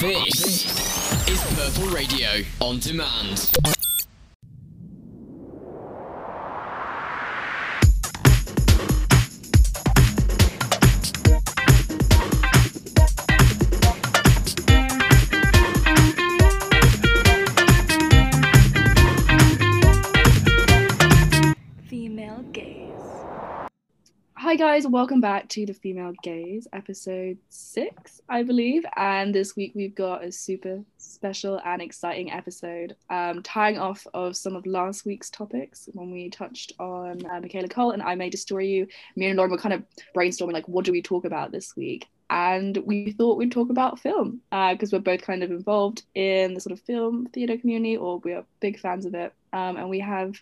This is Purple Radio on demand. Guys, welcome back to the Female Gaze, episode six, I believe. And this week we've got a super special and exciting episode, um, tying off of some of last week's topics when we touched on uh, Michaela Coel and I May Destroy You. Me and Lauren were kind of brainstorming like, what do we talk about this week? And we thought we'd talk about film because we're both kind of involved in the sort of film theatre community, or we are big fans of it. Um, and we have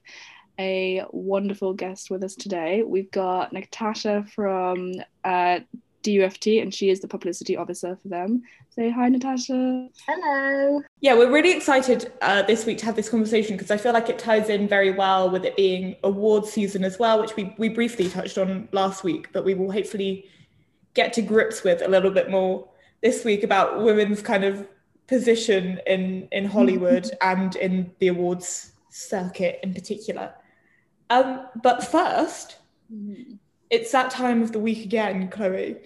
a wonderful guest with us today. We've got Natasha from uh, DUFT, and she is the publicity officer for them. Say hi, Natasha. Hello. Yeah, we're really excited uh, this week to have this conversation because I feel like it ties in very well with it being award season as well, which we, we briefly touched on last week, but we will hopefully get to grips with a little bit more this week about women's kind of position in, in Hollywood and in the awards circuit in particular. Um, but first, it's that time of the week again, Chloe,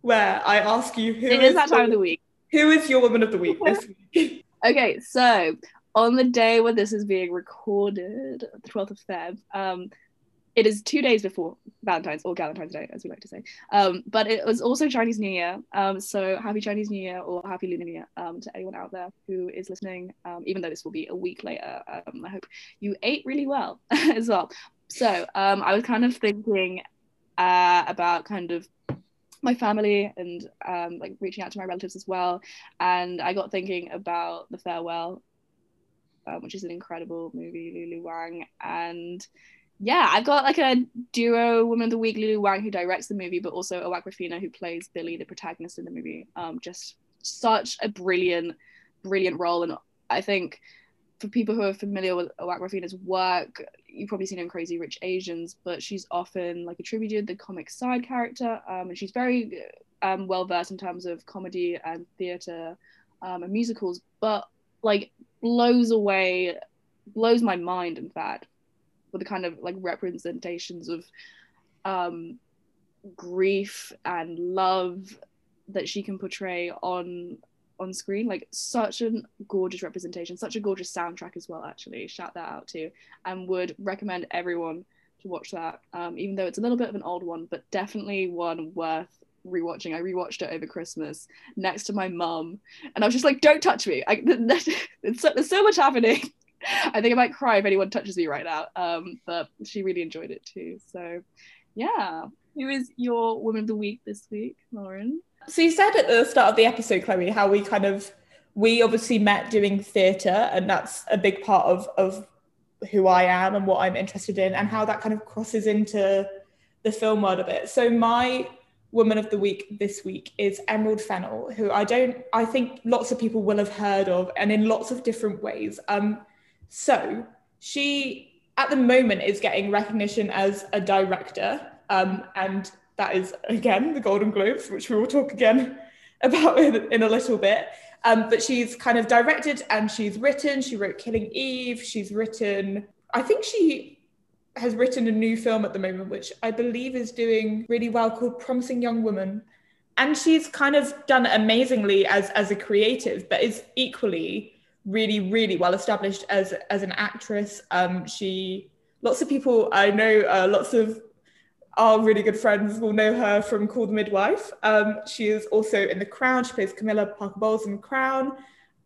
where I ask you who It is that time of the week. Who is your woman of the week this week? Okay, so on the day when this is being recorded, the 12th of Feb, um, it is two days before Valentine's or Valentine's Day, as we like to say. Um, but it was also Chinese New Year. Um, so happy Chinese New Year or happy Lunar New Year um, to anyone out there who is listening. Um, even though this will be a week later, um, I hope you ate really well as well. So um, I was kind of thinking uh, about kind of my family and like reaching out to my relatives as well. And I got thinking about The Farewell, which is an incredible movie, Lulu Wang. And yeah, I've got like a duo woman of the week, Lulu Wang, who directs the movie, but also Awak who plays Billy, the protagonist in the movie. Um, just such a brilliant, brilliant role. And I think for people who are familiar with Awak work, you've probably seen her in Crazy Rich Asians, but she's often like attributed the comic side character, um, and she's very um, well versed in terms of comedy and theatre um, and musicals, but like blows away, blows my mind, in fact, with the kind of like representations of um, grief and love that she can portray on on screen. Like such a gorgeous representation such a gorgeous soundtrack as well actually. Shout that out too. And would recommend everyone to watch that um, even though it's a little bit of an old one but definitely one worth rewatching. I rewatched it over christmas next to my mum and i was just like don't touch me. I, there's, so, there's so much happening i think i might cry if anyone touches me right now um, but she really enjoyed it too so yeah who is your woman of the week this week lauren so you said at the start of the episode, Chloe, how we kind of we obviously met doing theatre, and that's a big part of of who I am and what I'm interested in, and how that kind of crosses into the film world a bit. So my woman of the week this week is Emerald Fennell, who I don't I think lots of people will have heard of and in lots of different ways. Um, so she at the moment is getting recognition as a director um, and that is again the Golden Globes, which we will talk again about in, in a little bit. Um, but she's kind of directed and she's written. She wrote Killing Eve. She's written, I think she has written a new film at the moment, which I believe is doing really well called Promising Young Woman. And she's kind of done amazingly as, as a creative, but is equally really, really well established as, as an actress. Um, she, lots of people I know, uh, lots of our really good friends will know her from Call the Midwife. Um, she is also in The Crown. She plays Camilla Parker Bowles in The Crown.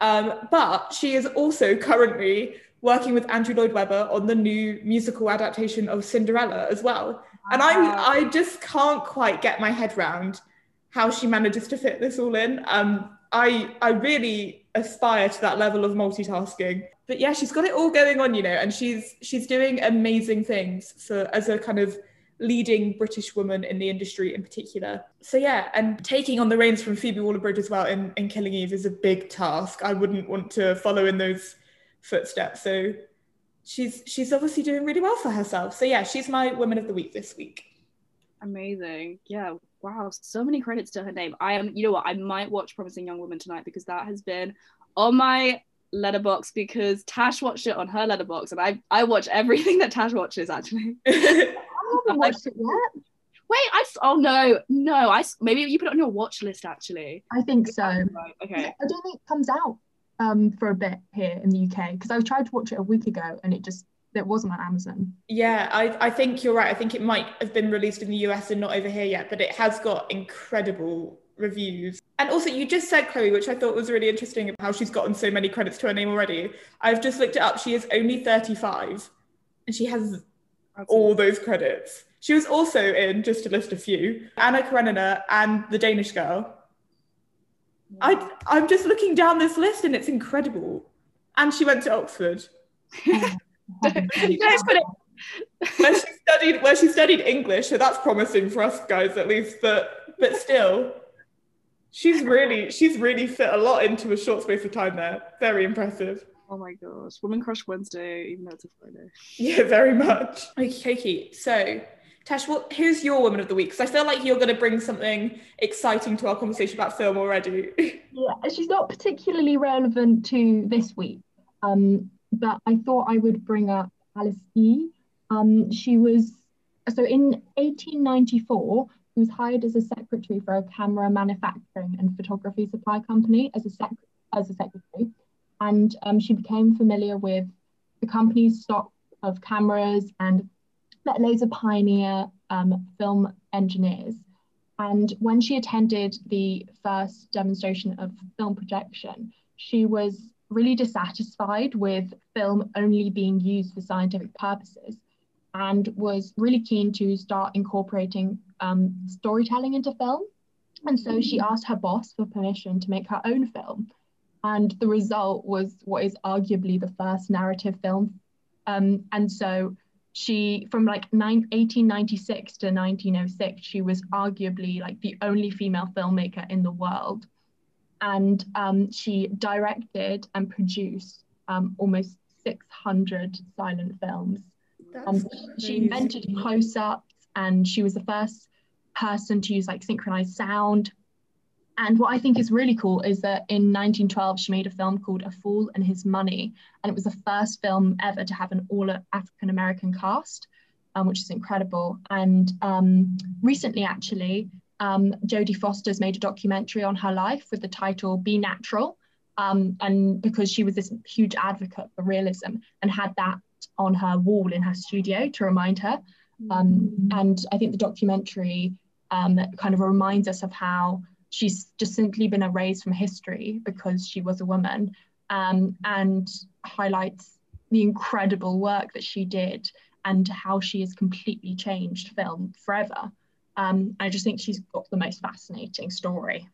Um, but she is also currently working with Andrew Lloyd Webber on the new musical adaptation of Cinderella as well. And I, I just can't quite get my head round how she manages to fit this all in. Um, I, I really aspire to that level of multitasking. But yeah, she's got it all going on, you know, and she's she's doing amazing things So as a kind of leading British woman in the industry in particular. So yeah, and taking on the reins from Phoebe Waller-Bridge as well in, in Killing Eve is a big task. I wouldn't want to follow in those footsteps. So she's she's obviously doing really well for herself. So yeah, she's my woman of the week this week. Amazing. Yeah, wow, so many credits to her name. I am, you know what? I might watch Promising Young Woman tonight because that has been on my Letterboxd because Tash watched it on her Letterboxd, and I I watch everything that Tash watches actually. I haven't watched it yet. Wait, I oh no no I maybe you put it on your watch list actually. I think so. Right, okay. I don't think it comes out um for a bit here in the UK because I tried to watch it a week ago and it just it wasn't on Amazon. Yeah, I, I think you're right. I think it might have been released in the US and not over here yet, but it has got incredible reviews. And also, you just said, Chloe, which I thought was really interesting, of how she's gotten so many credits to her name already. I've just looked it up. She is only 35 and she has That's all those credits. She was also in, just to list a few, Anna Karenina and The Danish Girl. I, I'm just looking down this list and it's incredible. And she went to Oxford. Don't put it- where she studied where she studied English, so that's promising for us guys at least. But but still, she's really she's really fit a lot into a short space of time there. Very impressive. Oh my gosh, Woman Crush Wednesday, even though it's a Friday. Yeah, very much. Okay, okay. So Tash, what who's your woman of the week? Because I feel like you're going to bring something exciting to our conversation about film already. Yeah, she's not particularly relevant to this week, um, but I thought I would bring up Alice E. Um, she was so in 1894. She was hired as a secretary for a camera manufacturing and photography supply company as a sec as a secretary, and um, she became familiar with the company's stock of cameras and met of pioneer um, film engineers. And when she attended the first demonstration of film projection, she was really dissatisfied with film only being used for scientific purposes and was really keen to start incorporating um, storytelling into film. And so she asked her boss for permission to make her own film. And the result was what is arguably the first narrative film. Um, and so she from like nine, 1896 to 1906 she was arguably like the only female filmmaker in the world and um, she directed and produced um, almost 600 silent films. Um, she invented close-ups and she was the first person to use like synchronized sound. And what I think is really cool is that in 1912 she made a film called A Fool and His Money, and it was the first film ever to have an all African American cast, um, which is incredible. And um, recently, actually, um, Jodie Foster's made a documentary on her life with the title "Be Natural," um, and because she was this huge advocate for realism and had that on her wall in her studio to remind her. Um, and I think the documentary um, kind of reminds us of how she's just simply been erased from history because she was a woman um, and highlights the incredible work that she did and how she has completely changed film forever. Um, I just think she's got the most fascinating story.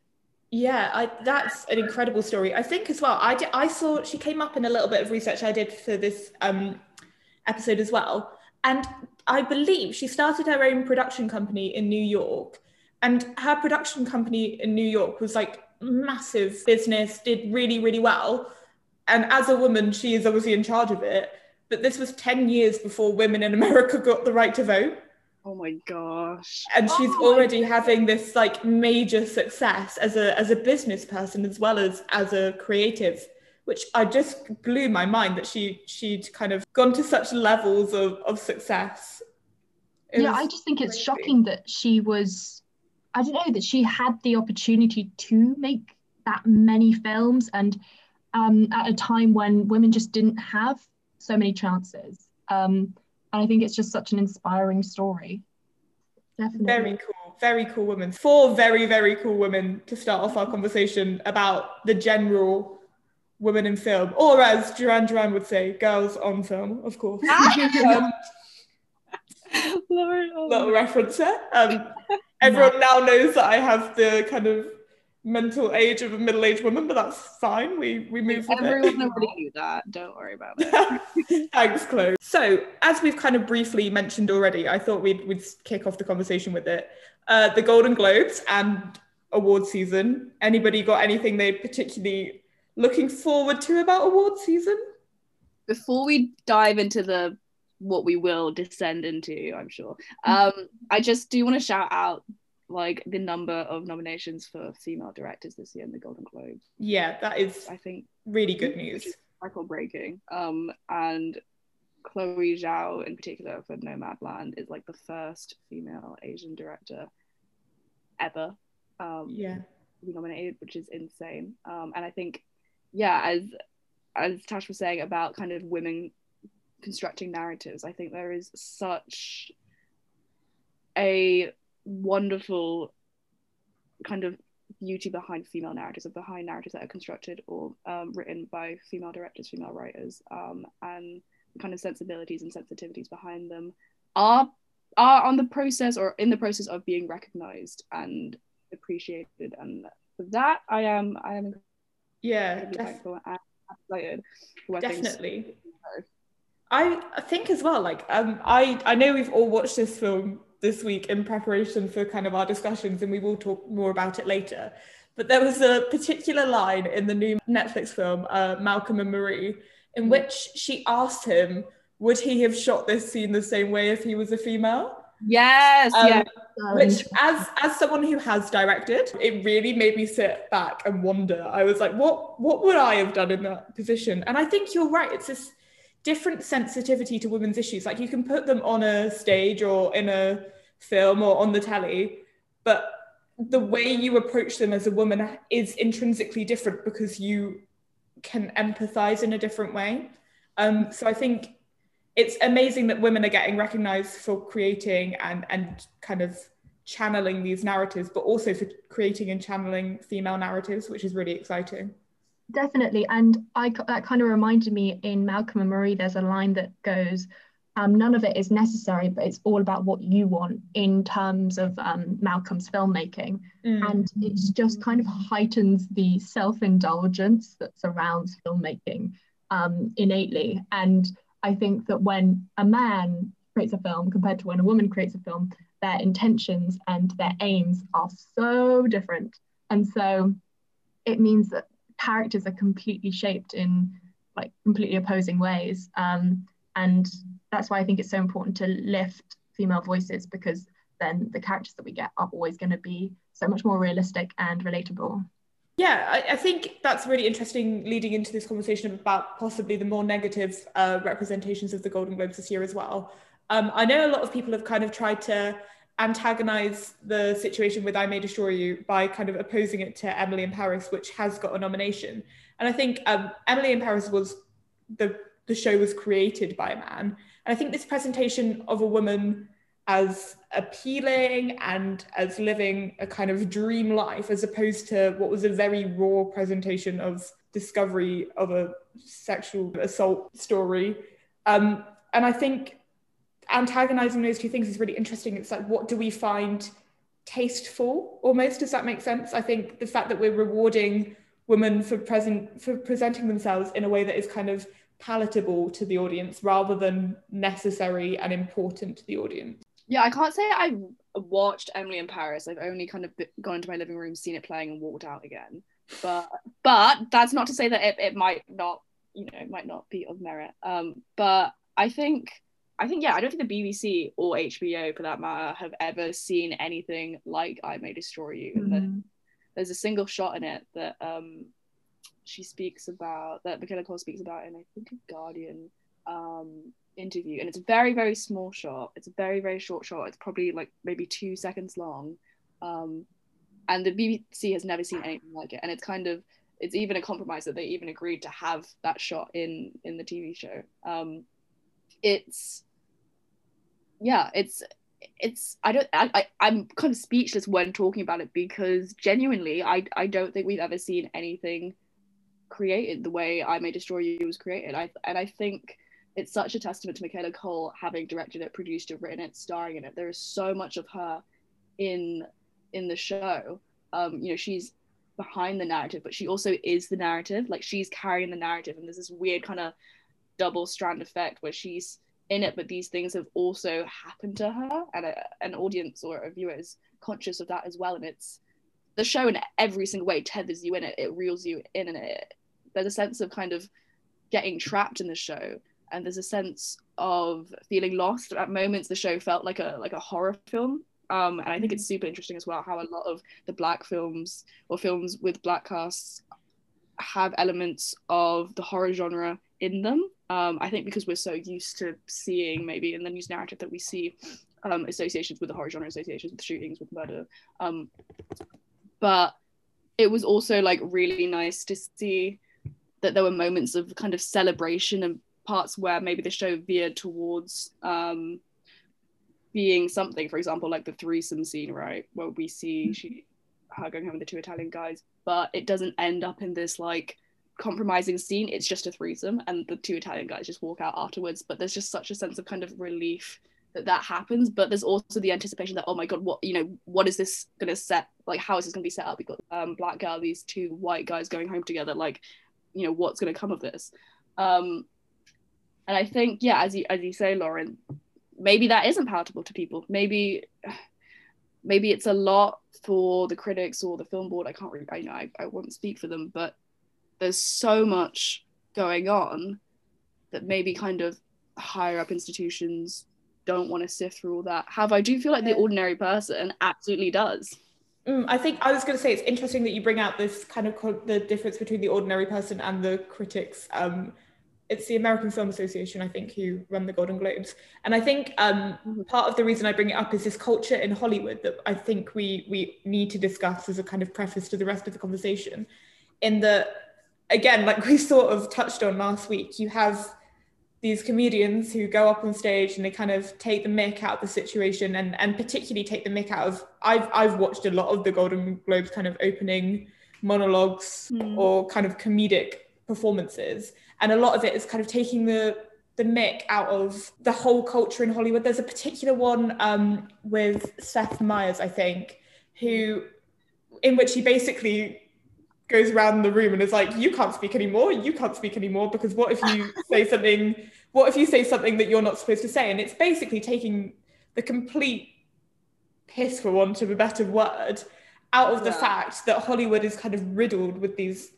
Yeah, I, that's an incredible story. I think as well. I did, I saw she came up in a little bit of research I did for this um, episode as well, and I believe she started her own production company in New York, and her production company in New York was like massive business, did really really well, and as a woman, she is obviously in charge of it. But this was ten years before women in America got the right to vote Oh my gosh. and she's Oh my already having this like major success as a as a business person as well as as a creative which i just blew my mind that she she'd kind of gone to such levels of of success It yeah, I just think it's crazy. shocking that she was, I don't know, that she had the opportunity to make that many films and um, at a time when women just didn't have so many chances. Um, and I think it's just such an inspiring story. Definitely. very cool. Very cool women. Four very very cool women to start off our conversation about the general women in film. Or as duran duran would say girls on film of course. Um, Lord, oh little reference there. Um, everyone now knows that I have the kind of mental age of a middle-aged woman, but that's fine. We we move Everyone already knew that. Don't worry about it. Thanks, Chloe. So, as we've kind of briefly mentioned already, I thought we'd, we'd kick off the conversation with it. Uh, the Golden Globes and award season. Anybody got anything they particularly looking forward to about award season? Before we dive into the what we will descend into, I'm sure. Um, I just do want to shout out like the number of nominations for female directors this year in the Golden Globes. Yeah, that is I think really good news. record breaking. Um, and Chloe Zhao in particular for Nomadland is like the first female Asian director ever um, Yeah. be nominated, which is insane. Um, and I think, yeah, as as Tash was saying about kind of women constructing narratives, I think there is such a wonderful kind of beauty behind female narratives or behind narratives that are constructed or um, written by female directors, female writers, um, and the kind of sensibilities and sensitivities behind them are are on the process or in the process of being recognized and appreciated. And for that, I am I am Yeah, def- thankful and excited for where things definitely. I I think as well, like um, I I know we've all watched this film this week in preparation for kind of our discussions, and we will talk more about it later. But there was a particular line in the new Netflix film, uh, Malcolm and Marie, in which she asked him, would he have shot this scene the same way if he was a female? Yes, Um, yes. Which, as as someone who has directed, it really made me sit back and wonder. I was like, what what would I have done in that position? And I think you're right. It's this different sensitivity to women's issues. Like you can put them on a stage or in a film or on the telly, but the way you approach them as a woman is intrinsically different because you can empathize in a different way. Um, so I think it's amazing that women are getting recognized for creating and and kind of channeling these narratives, but also for creating and channeling female narratives, which is really exciting. Definitely. And I that kind of reminded me in Malcolm and Marie, there's a line that goes, um, none of it is necessary, but it's all about what you want in terms of um, Malcolm's filmmaking. And it just kind of heightens the self-indulgence that surrounds filmmaking um, innately. And I think that when a man creates a film compared to when a woman creates a film, their intentions and their aims are so different. And so it means that characters are completely shaped in like completely opposing ways. Um, and that's why I think it's so important to lift female voices because then the characters that we get are always going to be so much more realistic and relatable. Yeah, I, I think that's really interesting leading into this conversation about possibly the more negative uh, representations of the Golden Globes this year as well. Um, I know a lot of people have kind of tried to antagonize the situation with I May Destroy You by kind of opposing it to Emily in Paris, which has got a nomination. And I think um, Emily in Paris was the the show was created by a man. And I think this presentation of a woman as appealing and as living a kind of dream life, as opposed to what was a very raw presentation of discovery of a sexual assault story. Um, and I think antagonizing those two things is really interesting. It's like, what do we find tasteful almost? Does that make sense? I think the fact that we're rewarding women for present for presenting themselves in a way that is kind of palatable to the audience rather than necessary and important to the audience. Yeah, I can't say I watched Emily in Paris. I've only kind of gone into my living room, seen it playing, and walked out again. But but that's not to say that it, it might not, you know, might not be of merit. Um, but I think I think yeah, I don't think the BBC or HBO for that matter have ever seen anything like I May Destroy You. That there's a single shot in it that um she speaks about that Michaela Coel speaks about in I think a Guardian um interview. And it's a very very small shot. It's a very very short shot. It's probably like maybe two seconds long. Um and the bbc has never seen anything like it. And it's kind of it's even a compromise that they even agreed to have that shot in in the tv show. Um it's yeah it's it's i don't I, I i'm kind of speechless when talking about it because genuinely i i don't think we've ever seen anything created the way i may destroy you was created i and i think it's such a testament to Michaela Coel having directed it, produced it, written it, starring in it. There is so much of her in in the show. Um, you know, she's behind the narrative, but she also is the narrative. Like she's carrying the narrative, and there's this weird kind of double strand effect where she's in it, but these things have also happened to her, and a, an audience or a viewer is conscious of that as well. And it's the show in every single way tethers you in it, it reels you in, and it there's a sense of kind of getting trapped in the show and there's a sense of feeling lost at moments the show felt like a like a horror film Um, and I think it's super interesting as well how a lot of the black films or films with black casts have elements of the horror genre in them. Um, I think because we're so used to seeing maybe in the news narrative that we see um, associations with the horror genre, associations with shootings, with murder. Um, but it was also like really nice to see that there were moments of kind of celebration and parts where maybe the show veered towards um, being something. For example, like the threesome scene, right, where we see mm-hmm. she her going home with the two Italian guys, but it doesn't end up in this like compromising scene. It's just a threesome, and the two Italian guys just walk out afterwards. But there's just such a sense of kind of relief that that happens. But there's also the anticipation that oh my god, what you know, what is this gonna set? Like, how is this gonna be set up? We've got um, black girl, these two white guys going home together. Like, you know, what's gonna come of this? Um, and I think, yeah, as you as you say, Lauren, maybe that isn't palatable to people. Maybe maybe it's a lot for the critics or the film board. I can't really, I know I, I won't speak for them, but there's so much going on that maybe kind of higher up institutions don't want to sift through all that. However, I do feel like the ordinary person absolutely does. Mm, I think I was going to say it's interesting that you bring out this kind of co- the difference between the ordinary person and the critics. Um, it's the American Film Association, I think, who run the Golden Globes. And I think um, mm-hmm. part of the reason I bring it up is this culture in Hollywood that I think we we need to discuss as a kind of preface to the rest of the conversation. In the again, like we sort of touched on last week, you have these comedians who go up on stage and they kind of take the mick out of the situation and and particularly take the mick out of I've I've watched a lot of the Golden Globes kind of opening monologues mm. or kind of comedic performances and a lot of it is kind of taking the the mick out of the whole culture in Hollywood. There's a particular one um, with Seth Meyers, I think, who in which he basically goes around the room and is like, "You can't speak anymore. You can't speak anymore because what if you say something? What if you say something that you're not supposed to say?" And it's basically taking the complete piss, for want of a better word, out of the yeah. fact that Hollywood is kind of riddled with these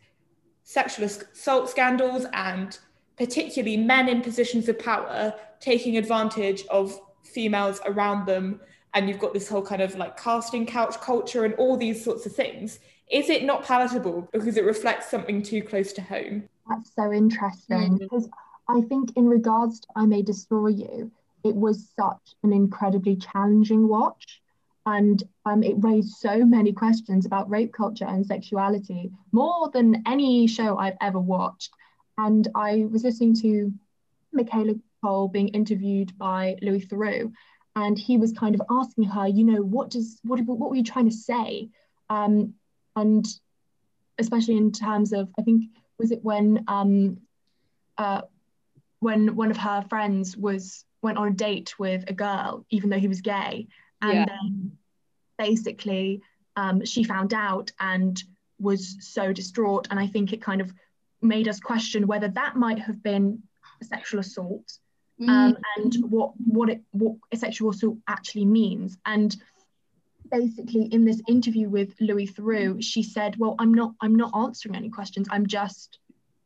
sexual assault scandals and particularly men in positions of power taking advantage of females around them and you've got this whole kind of like casting couch culture and all these sorts of things is it not palatable because it reflects something too close to home that's so interesting mm. because i think in regards to i may destroy you it was such an incredibly challenging watch and um, it raised so many questions about rape culture and sexuality more than any show I've ever watched. And I was listening to Michaela Coel being interviewed by Louis Theroux, and he was kind of asking her, you know, what does what what were you trying to say? Um, and especially in terms of, I think was it when um, uh, when one of her friends was went on a date with a girl, even though he was gay, and yeah. then basically um, she found out and was so distraught and i think it kind of made us question whether that might have been a sexual assault mm. um, and what what it what a sexual assault actually means and basically in this interview with louis theroux she said well i'm not i'm not answering any questions. I'm just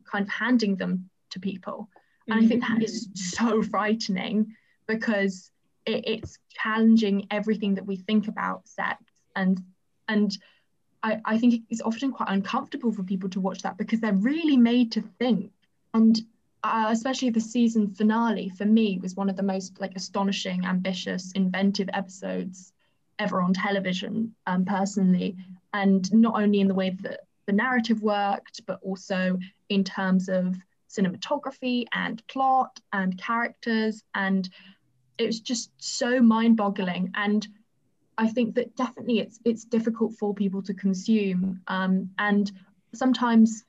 kind of handing them to people. And i think that is mm. so frightening because it, it's challenging everything that we think about sex. And and I, I think it's often quite uncomfortable for people to watch that because they're really made to think. And uh, especially the season finale for me was one of the most like astonishing ambitious inventive episodes ever on television um, personally and not only in the way that the narrative worked but also in terms of cinematography and plot and characters. And it was just so mind-boggling. And i think that definitely it's it's difficult for people to consume. Um, and sometimes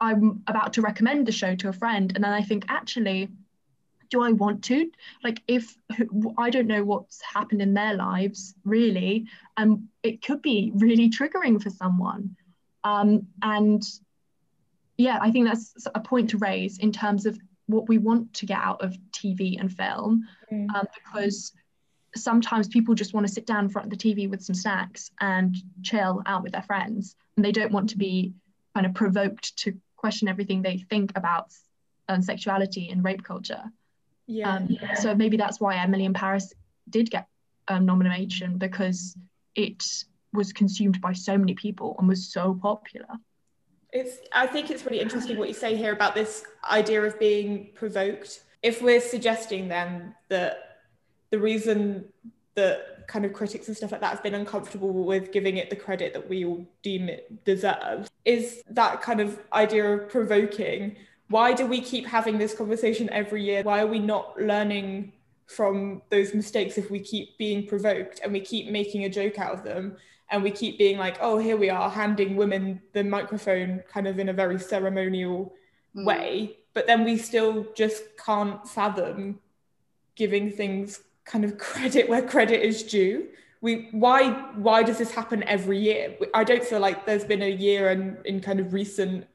i'm about to recommend the show to a friend and then i think actually do i want to like if i don't know what's happened in their lives really and um, it could be really triggering for someone um, and yeah i think that's a point to raise in terms of what we want to get out of TV and film mm. um, because sometimes people just want to sit down in front of the TV with some snacks and chill out with their friends and they don't want to be kind of provoked to question everything they think about um, sexuality and rape culture. Yeah. Um, so maybe that's why Emily in Paris did get um, nomination because it was consumed by so many people and was so popular. It's I think it's really interesting what you say here about this idea of being provoked. If we're suggesting then that the reason that kind of critics and stuff like that have been uncomfortable with giving it the credit that we all deem it deserves is that kind of idea of provoking. Why do we keep having this conversation every year? Why are we not learning from those mistakes if we keep being provoked and we keep making a joke out of them? and we keep being like, oh, here we are handing women the microphone kind of in a very ceremonial mm. way. But then we still just can't fathom giving things kind of credit where credit is due. We why why does this happen every year? I don't feel like there's been a year in, in kind of recent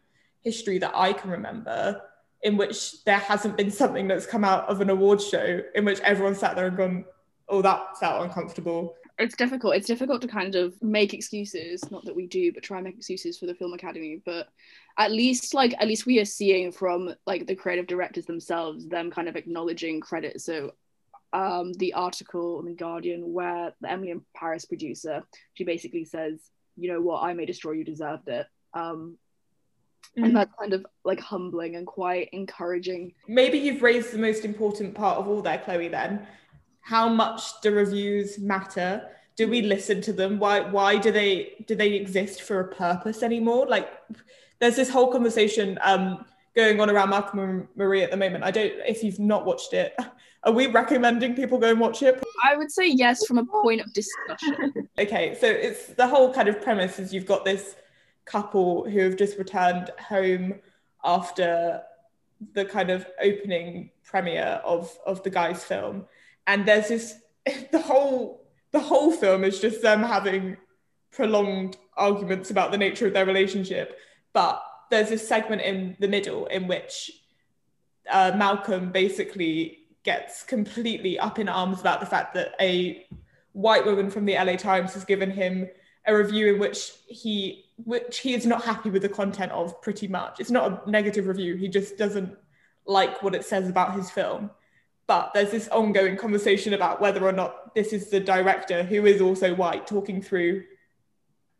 history that I can remember in which there hasn't been something that's come out of an award show in which everyone sat there and gone, oh, that felt uncomfortable it's difficult. It's difficult to kind of make excuses. Not that we do, but try and make excuses for the film academy. But at least, like, at least we are seeing from like the creative directors themselves, them kind of acknowledging credit. So, um, the article in the Guardian where the Emily in Paris producer, she basically says, "You know what? I May Destroy You deserved it." Um, mm. and that's kind of like humbling and quite encouraging. Maybe you've raised the most important part of all there, Chloe. Then how much do reviews matter do we listen to them why why do they do they exist for a purpose anymore like there's this whole conversation um, going on around malcolm and marie at the moment i don't if you've not watched it are we recommending people go and watch it i would say yes from a point of discussion okay so it's the whole kind of premise is you've got this couple who have just returned home after the kind of opening premiere of of the guy's film. And there's this the whole the whole film is just them having prolonged arguments about the nature of their relationship. But there's this segment in the middle in which uh, Malcolm basically gets completely up in arms about the fact that a white woman from the LA Times has given him a review in which he which he is not happy with the content of pretty much. It's not a negative review. He just doesn't like what it says about his film but there's this ongoing conversation about whether or not this is the director who is also white talking through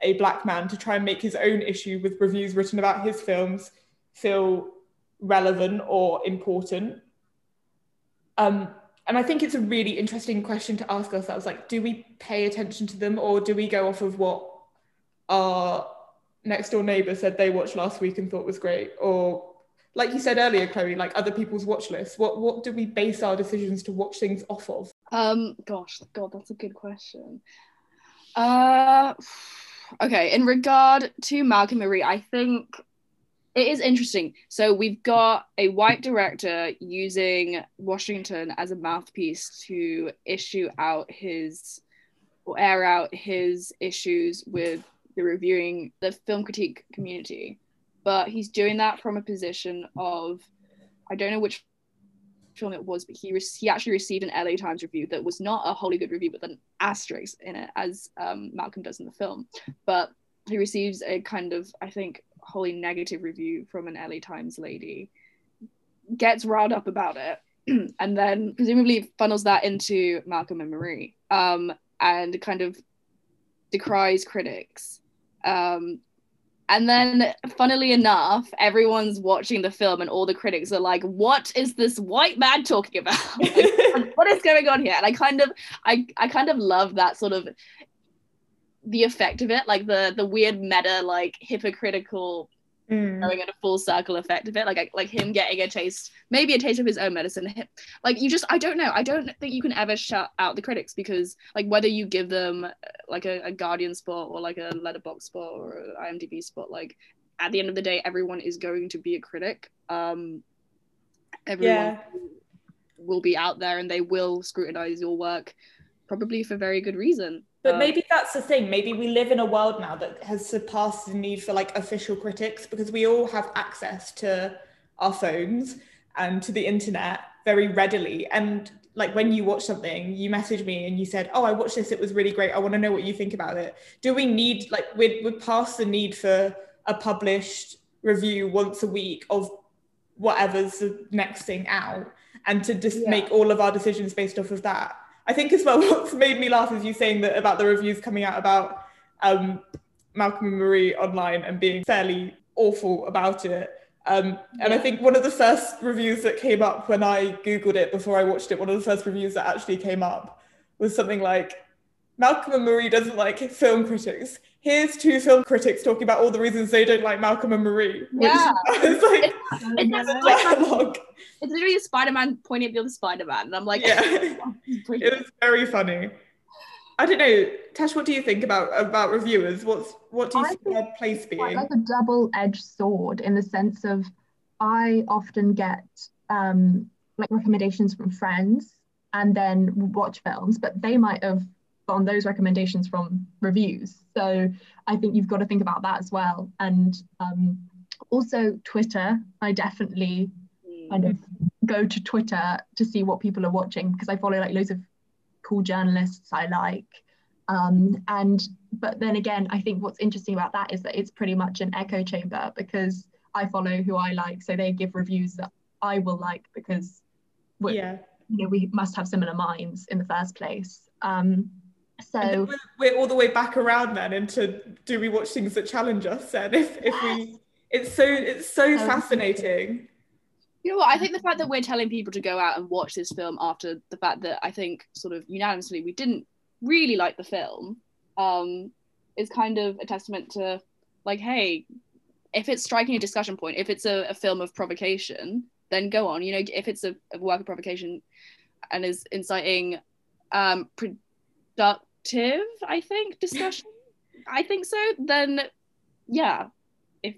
a black man to try and make his own issue with reviews written about his films feel relevant or important um, and i think it's a really interesting question to ask ourselves like do we pay attention to them or do we go off of what our next door neighbor said they watched last week and thought was great or like you said earlier, Chloe, like other people's watch lists, what what do we base our decisions to watch things off of? Um, gosh, God, that's a good question. Uh, okay, in regard to Malcolm Marie, I think it is interesting. So we've got a white director using Washington as a mouthpiece to issue out his or air out his issues with the reviewing the film critique community but he's doing that from a position of I don't know which film it was, but he re- he actually received an LA Times review that was not a wholly good review, but an asterisk in it, as um, Malcolm does in the film. But he receives a kind of I think wholly negative review from an LA Times lady, gets riled up about it, and then presumably funnels that into Malcolm and Marie, um, and kind of decries critics. Um, and then, funnily enough, everyone's watching the film, and all the critics are like, "What is this white man talking about? what is going on here?" And I kind of, I, I kind of love that sort of the effect of it, like the the weird meta, like hypocritical mm. going at a full circle effect of it like like him getting a taste maybe a taste of his own medicine like you just i don't know i don't think you can ever shut out the critics because like whether you give them uh, like a, a guardian spot or like a Letterboxd spot or imdb spot like at the end of the day everyone is going to be a critic um everyone yeah. will be out there and they will scrutinize your work probably for very good reason but uh, maybe that's the thing. Maybe we live in a world now that has surpassed the need for like official critics because we all have access to our phones and to the internet very readily. And like when you watch something, you message me and you said, "Oh, I watched this. It was really great. I want to know what you think about it." Do we need like we're we're past the need for a published review once a week of whatever's the next thing out, and to just yeah. make all of our decisions based off of that? I think as well, what's made me laugh is you saying that about the reviews coming out about um, Malcolm and Marie online and being fairly awful about it. Um, and I think one of the first reviews that came up when I Googled it before I watched it, one of the first reviews that actually came up was something like Malcolm and Marie doesn't like film critics. Here's two film critics talking about all the reasons they don't like Malcolm and Marie. Which Yeah. is like It's, Yeah. it's like dialogue. it's literally a Spider-Man pointing at the other Spider-Man, and I'm like, Yeah. it's It was very funny. I don't know, Tash. What do you think about about reviewers? What's what do you I see think their place being? like a double-edged sword in the sense of I often get um, like recommendations from friends and then watch films, but they might have gotten those recommendations from reviews. So I think you've got to think about that as well. And um, also Twitter, I definitely kind of go to Twitter to see what people are watching because I follow like loads of cool journalists I like. Um, and but then again, I think what's interesting about that is that it's pretty much an echo chamber because I follow who I like, so they give reviews that I will like because we yeah. you know we must have similar minds in the first place. Um, so we're, we're all the way back around then into do we watch things that challenge us then if if we it's so it's so So fascinating. You know what? I think the fact that we're telling people to go out and watch this film after the fact that I think sort of unanimously we didn't really like the film um, is kind of a testament to like, hey, if it's striking a discussion point, if it's a, a film of provocation, then go on. You know, if it's a, a work of provocation and is inciting um, productive, I think, discussion, I think so, then yeah. If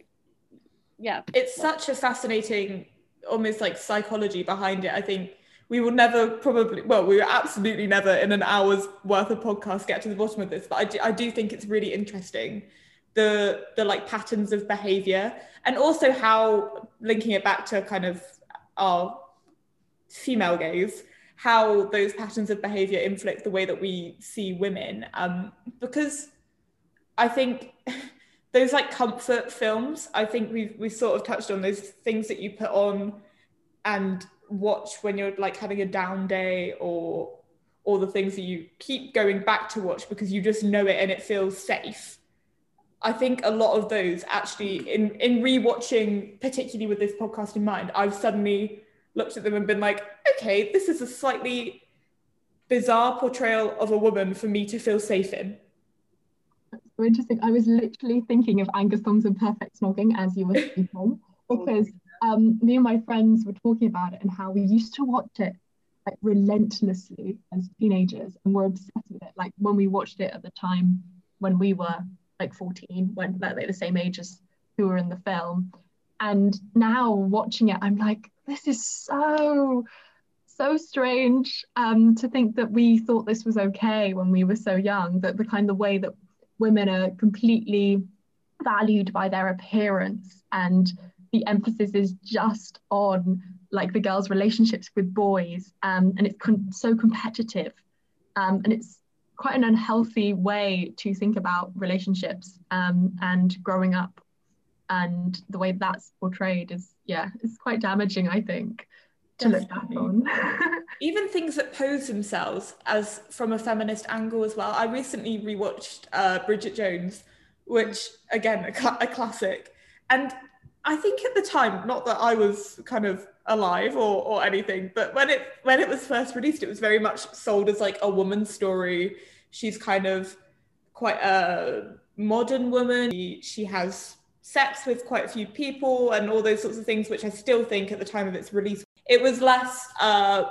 yeah. It's such a fascinating almost like psychology behind it. I think we will never probably well we will absolutely never in an hour's worth of podcast get to the bottom of this but I do, I do think it's really interesting the the like patterns of behavior and also how linking it back to kind of our female gaze how those patterns of behavior inflict the way that we see women um because i think those like comfort films i think we've we sort of touched on those things that you put on and watch when you're like having a down day or or the things that you keep going back to watch because you just know it and it feels safe. I think a lot of those actually in in rewatching particularly with this podcast in mind i've suddenly looked at them and been like okay this is a slightly bizarre portrayal of a woman for me to feel safe in so interesting. I was literally thinking of Angus Thongs and Perfect Snogging as you were speaking because um, me and my friends were talking about it and how we used to watch it like relentlessly as teenagers and we're obsessed with it. Like when we watched it at the time when we were like 14, when like the same age as who were in the film. And now watching it, I'm like, this is so so strange um, to think that we thought this was okay when we were so young. That the kind of way that women are completely valued by their appearance and the emphasis is just on like the girls relationships with boys um, and it's con- so competitive um, and it's quite an unhealthy way to think about relationships um, and growing up and the way that's portrayed is yeah it's quite damaging i think to look back on even things that pose themselves as from a feminist angle as well. I recently rewatched uh, Bridget Jones, which again a, cl- a classic, and I think at the time, not that I was kind of alive or, or anything, but when it when it was first released, it was very much sold as like a woman's story. She's kind of quite a modern woman. She, she has sex with quite a few people and all those sorts of things, which I still think at the time of its release it was less uh,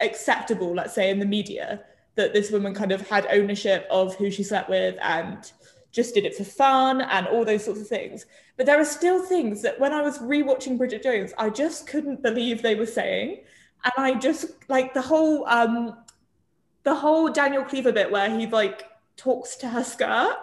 acceptable, let's say, in the media that this woman kind of had ownership of who she slept with and just did it for fun and all those sorts of things. But there are still things that when I was rewatching Bridget Jones, I just couldn't believe they were saying. And I just like the whole um the whole Daniel Cleaver bit where he like talks to her skirt.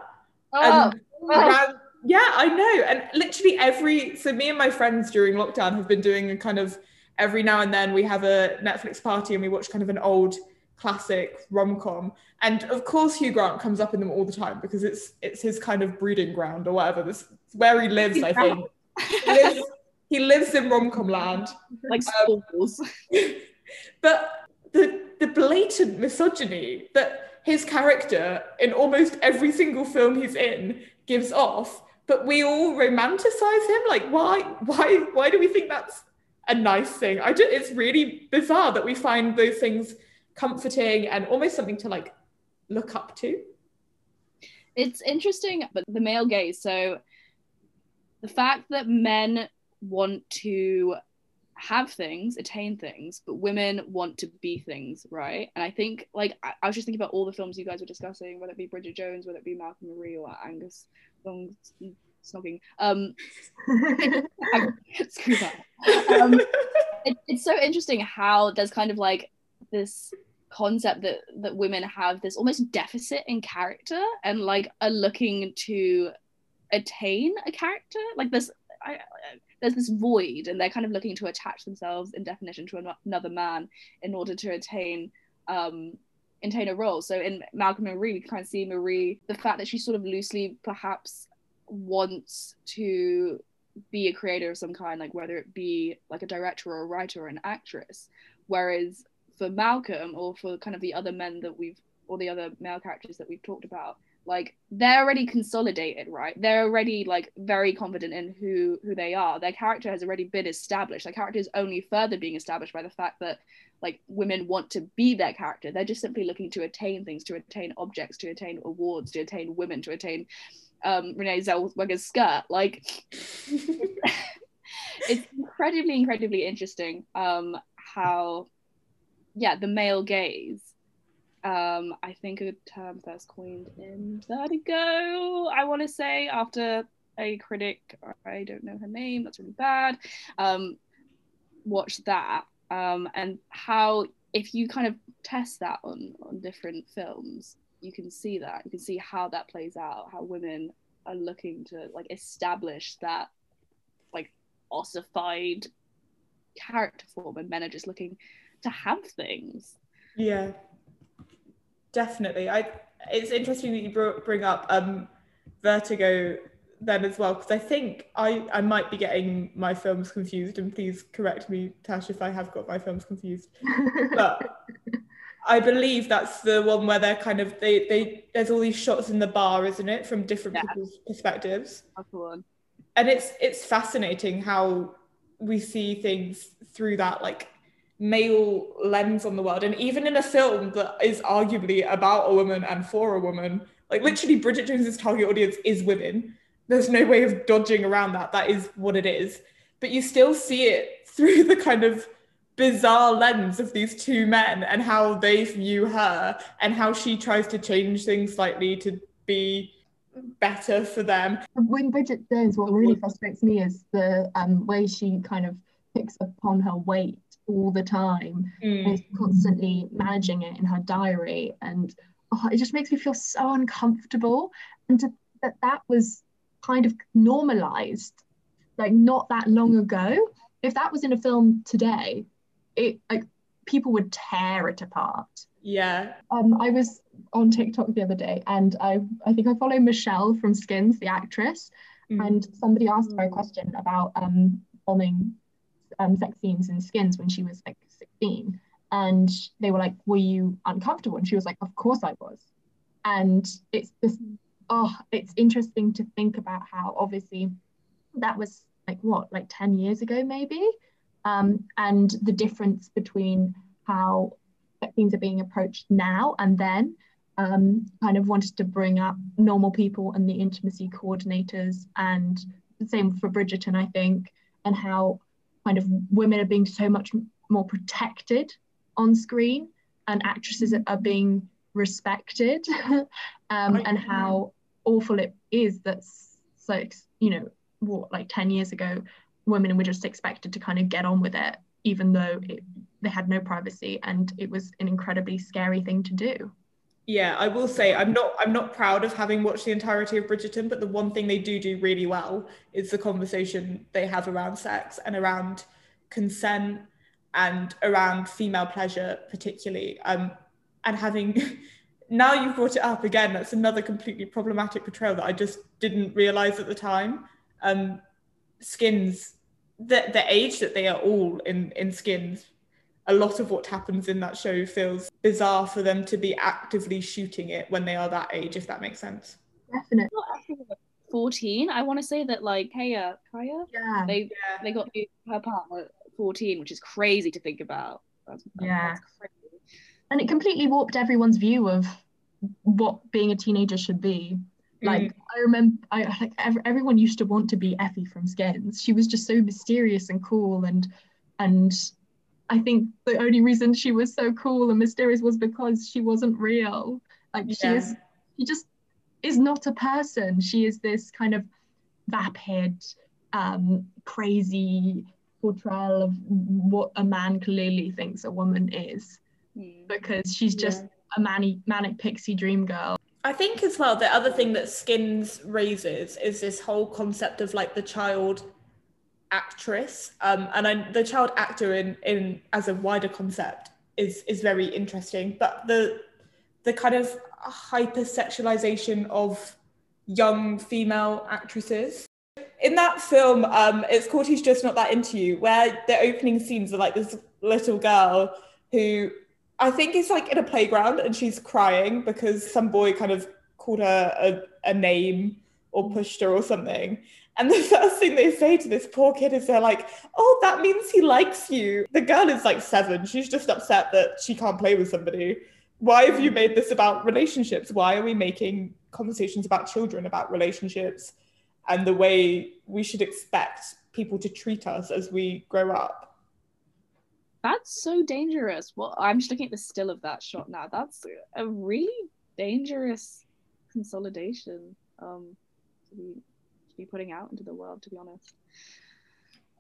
Oh, and around- yeah, I know. And literally every so me and my friends during lockdown have been doing a kind of every now and then we have a Netflix party and we watch kind of an old classic rom-com. And of course Hugh Grant comes up in them all the time because it's it's his kind of breeding ground or whatever. This where he lives I think. He lives, he lives in rom-com land. Like Um, but the the blatant misogyny that his character in almost every single film he's in gives off but we all romanticize him. Like why why why do we think that's a nice thing? I just it's really bizarre that we find those things comforting and almost something to like look up to. It's interesting but the male gaze. So the fact that men want to have things, attain things, but women want to be things, right? And I think, like, I, I was just thinking about all the films you guys were discussing, whether it be Bridget Jones, whether it be Malcolm Marie or Angus Long Snogging. Um, screw that. Um, it, it's so interesting how there's kind of like this concept that that women have this almost deficit in character and like are looking to attain a character like this I, there's this void and they're kind of looking to attach themselves in definition to another man in order to attain um attain a role so in malcolm and marie we kind of see marie the fact that she sort of loosely perhaps wants to be a creator of some kind like whether it be like a director or a writer or an actress. Whereas for malcolm or for kind of the other men that we've or the other male characters that we've talked about like they're already consolidated right? They're already like very confident in who who they are. Their character has already been established. Their character is only further being established by the fact that like women want to be their character. They're just simply looking to attain things to attain objects to attain awards to attain women to attain um renee zellweger's skirt. Like it's incredibly incredibly interesting um how yeah the male gaze um, I think a term first coined in Vertigo, I want to say, after a critic, I don't know her name, that's really bad, um, watched that. Um, and how, if you kind of test that on, on different films, you can see that. You can see how that plays out, how women are looking to like establish that like ossified character form and men are just looking to have things. Yeah definitely. I it's interesting that you bring up um, Vertigo then as well because I think I I might be getting my films confused and please correct me Tash if I have got my films confused but I believe that's the one where they're kind of they they there's all these shots in the bar isn't it from different yeah. people's perspectives that's the one and it's it's fascinating how we see things through that like male lens on the world. And even in a film that is arguably about a woman and for a woman like literally bridget jones's target audience is women. There's no way of dodging around that. That is what it is. But you still see it through the kind of bizarre lens of these two men and how they view her and how she tries to change things slightly to be better for them. When bridget jones what really frustrates me is the um, way she kind of picks upon her weight all the time. Mm. and is constantly managing it in her diary. And oh, it just makes me feel so uncomfortable. And to, that that was kind of normalized like not that long ago. If that was in a film today it like people would tear it apart. Yeah. Um i was on tiktok the other day and i i think i follow michelle from skins the actress. Mm. and somebody asked her a question about um bombing um, sex scenes in Skins when she was like 16. And they were like, Were you uncomfortable? And she was like, Of course I was. And it's just, oh, it's interesting to think about how obviously that was like what, like 10 years ago, maybe? Um, and the difference between how things are being approached now and then. Um, kind of wanted to bring up normal people and the intimacy coordinators, and the same for Bridgerton, I think, and how kind of women are being so much more protected on screen and actresses are being respected um, and how awful it is that so you know what like 10 years ago women were just expected to kind of get on with it even though it, they had no privacy and it was an incredibly scary thing to do yeah i will say i'm not i'm not proud of having watched the entirety of bridgerton but the one thing they do do really well is the conversation they have around sex and around consent and around female pleasure particularly. Um, and having now you've brought it up again that's another completely problematic portrayal that i just didn't realize at the time. Um, skins the, the age that they are all in in skins a lot of what happens in that show feels bizarre for them to be actively shooting it when they are that age, if that makes sense. Definitely. 14. I want to say that like Kaya, Kaya, Yeah. they Yeah. they got her partner at 14, which is crazy to think about. That's, Yeah. that's crazy. and it completely warped everyone's view of what being a teenager should be. Mm. Like I remember, I like ev- everyone used to want to be Effy from Skins. She was just so mysterious and cool, and and I think the only reason she was so cool and mysterious was because she wasn't real. Like she is, she just is not a person. She is this kind of vapid, um, crazy portrayal of what a man clearly thinks a woman is Hmm. because she's just a manic, manic pixie dream girl. I think as well, the other thing that Skins raises is this whole concept of like the child actress, um, and I, the child actor in in as a wider concept is is very interesting. But the the kind of hypersexualization of young female actresses in that film, um, it's called He's Just Not That Into You, where the opening scenes are like this little girl who I think is like in a playground and she's crying because some boy kind of called her a, a name or pushed her or something. And the first thing they say to this poor kid is they're like, Oh, that means he likes you. The girl is like seven. She's just upset that she can't play with somebody. Why have you made this about relationships? Why are we making conversations about children, about relationships, and the way we should expect people to treat us as we grow up? That's so dangerous. Well, I'm just looking at the still of that shot now. That's a really dangerous consolidation um, to be to be putting out into the world. To be honest,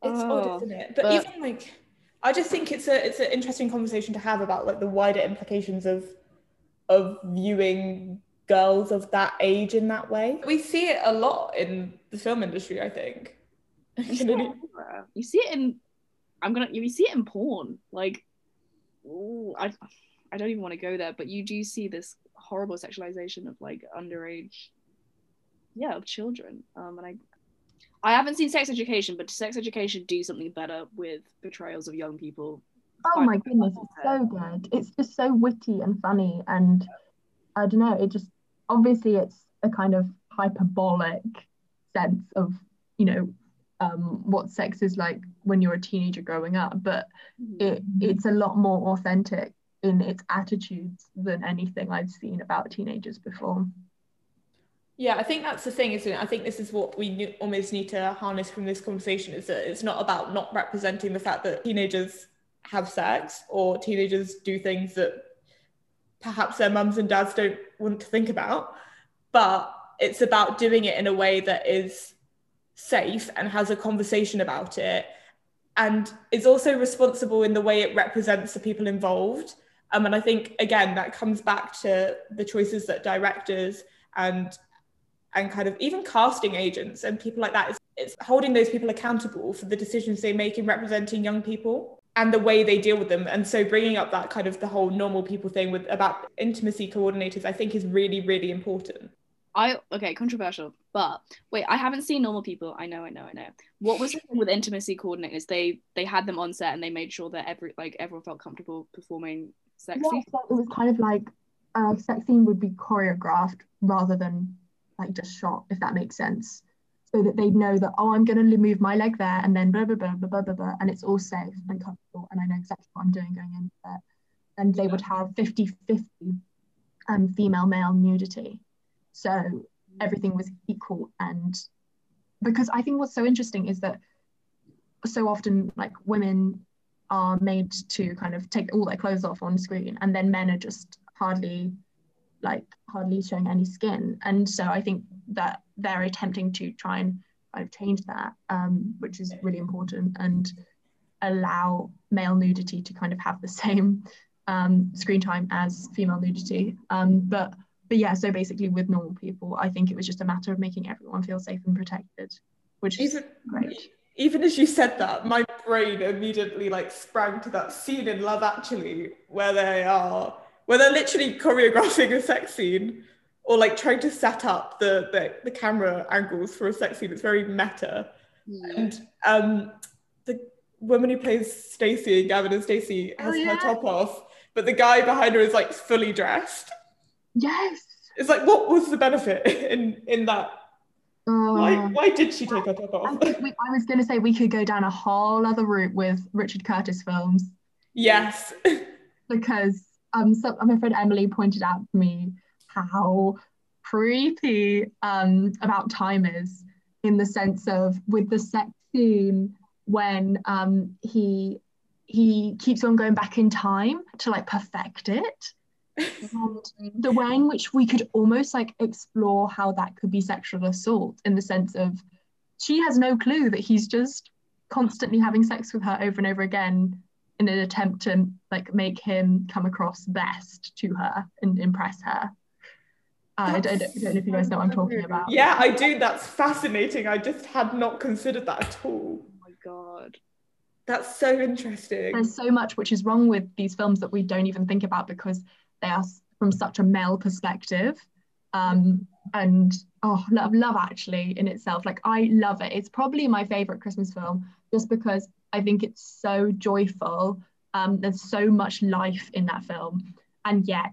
It's Oh, odd, isn't it? But, but- even like, I just think it's a it's an interesting conversation to have about like the wider implications of of viewing girls of that age in that way. We see it a lot in the film industry, I think. you see it. You see it in. I'm gonna. You see it in porn. Like, ooh, I, I don't even want to go there, but you do see this horrible sexualization of like underage, yeah, of children. Um, and I, I haven't seen Sex Education, but Sex Education do something better with portrayals of young people? Oh my goodness, it's so good. It's just so witty and funny, and I don't know, it just obviously it's a kind of hyperbolic sense of, you know, um, what sex is like when you're a teenager growing up, but it it's a lot more authentic in its attitudes than anything I've seen about teenagers before. Yeah, I think that's the thing, isn't it? I think this is what we almost need to harness from this conversation is that it's not about not representing the fact that teenagers have sex or teenagers do things that perhaps their mums and dads don't want to think about, but it's about doing it in a way that is safe and has a conversation about it and is also responsible in the way it represents the people involved. Um, and I think, again, that comes back to the choices that directors and and kind of even casting agents and people like that it's, it's holding those people accountable for the decisions they make in representing young people and the way they deal with them and so bringing up that kind of the whole normal people thing with about intimacy coordinators i think is really really important I okay, controversial, but wait, I haven't seen normal people. I know, I know, I know. What was the thing with intimacy coordinators? They they had them on set and they made sure that every like everyone felt comfortable performing sexy. Yeah, so it was kind of like a sex scene would be choreographed rather than like just shot, if that makes sense. So that they'd know that, oh, I'm going to move my leg there and then blah, blah, blah, blah, blah, blah, blah, and it's all safe and comfortable and I know exactly what I'm doing going into there. And they would have 50 50 um, female male nudity. So everything was equal. And because I think what's so interesting is that so often, like women are made to kind of take all their clothes off on screen and then men are just hardly like hardly showing any skin. And so i think that they're attempting to try and kind of change that um, which is really important and allow male nudity to kind of have the same um, screen time as female nudity. Um, but but yeah so basically with normal people i think it was just a matter of making everyone feel safe and protected which is great. even as you said that my brain immediately like sprang to that scene in love actually where they are where they're literally choreographing a sex scene or like trying to set up the, the, the camera angles for a sex scene. It's very meta. Hmm. And um, the woman who plays Stacey, Gavin and Stacey, has Oh, yeah. her top off, but the guy behind her is like fully dressed. Yes. It's like, what was the benefit in in that? Why Uh, why did she take her top off? think we, I was going to say we could go down a whole other route with Richard Curtis films yes. because um, so, my friend Emily pointed out to me how creepy um, About Time is in the sense of with the sex scene when um, he he keeps on going back in time to like perfect it. And the way in which we could almost like explore how that could be sexual assault in the sense of she has no clue that he's just constantly having sex with her over and over again in an attempt to like make him come across best to her and impress her. Uh, I, don't, I don't know if you guys know what I'm talking about. Yeah, I do. That's fascinating. I just had not considered that at all. Oh my god. That's so interesting. There's so much which is wrong with these films that we don't even think about because they are from such a male perspective. Um, and oh, love, love actually in itself. Like I love it. It's probably my favorite Christmas film just because I think it's so joyful. Um, there's so much life in that film, and yet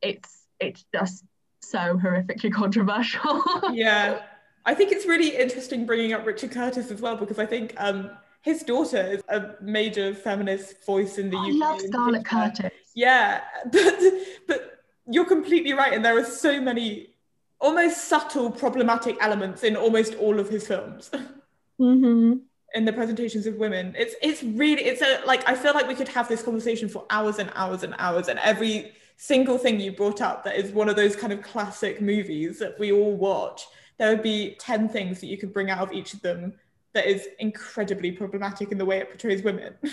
it's it's just so horrifically controversial. yeah i think it's really interesting bringing up richard curtis as well because i think um his daughter is a major feminist voice in the I UK love Scarlett. Curtis. yeah but but you're completely right and there are so many almost subtle problematic elements in almost all of his films Mm-hmm. In the presentations of women it's it's really it's a like i feel like we could have this conversation for hours and hours and hours and every single thing you brought up that is one of those kind of classic movies that we all watch there would be 10 things that you could bring out of each of them that is incredibly problematic in the way it portrays women.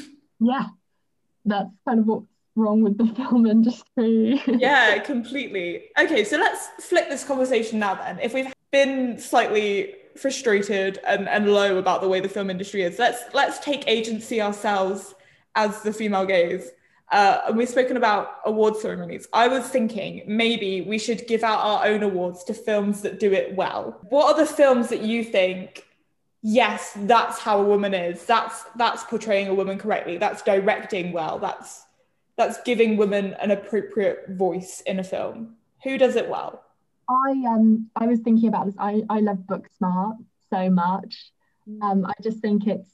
Yeah, that's kind of what's wrong with the film industry. yeah completely. Okay so let's flip this conversation now then. If we've been slightly frustrated and, and low about the way the film industry is let's let's take agency ourselves as the female gaze uh, and we've spoken about award ceremonies i was thinking maybe we should give out our own awards to films that do it well what are the films that you think yes that's how a woman is that's that's portraying a woman correctly that's directing well that's that's giving women an appropriate voice in a film. Who does it well? I um I was thinking about this. I I love Booksmart so much. Um, I just think it's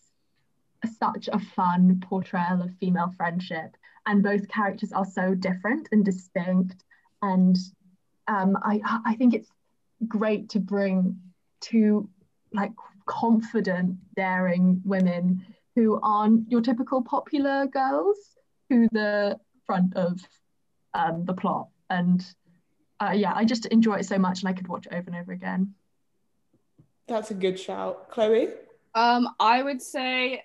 such a fun portrayal of female friendship, and both characters are so different and distinct. And um, I I think it's great to bring two like confident, daring women who aren't your typical popular girls to the front of um, the plot. And uh, yeah, I just enjoy it so much, and I could watch it over and over again. That's a good shout. Chloe? Um, I would say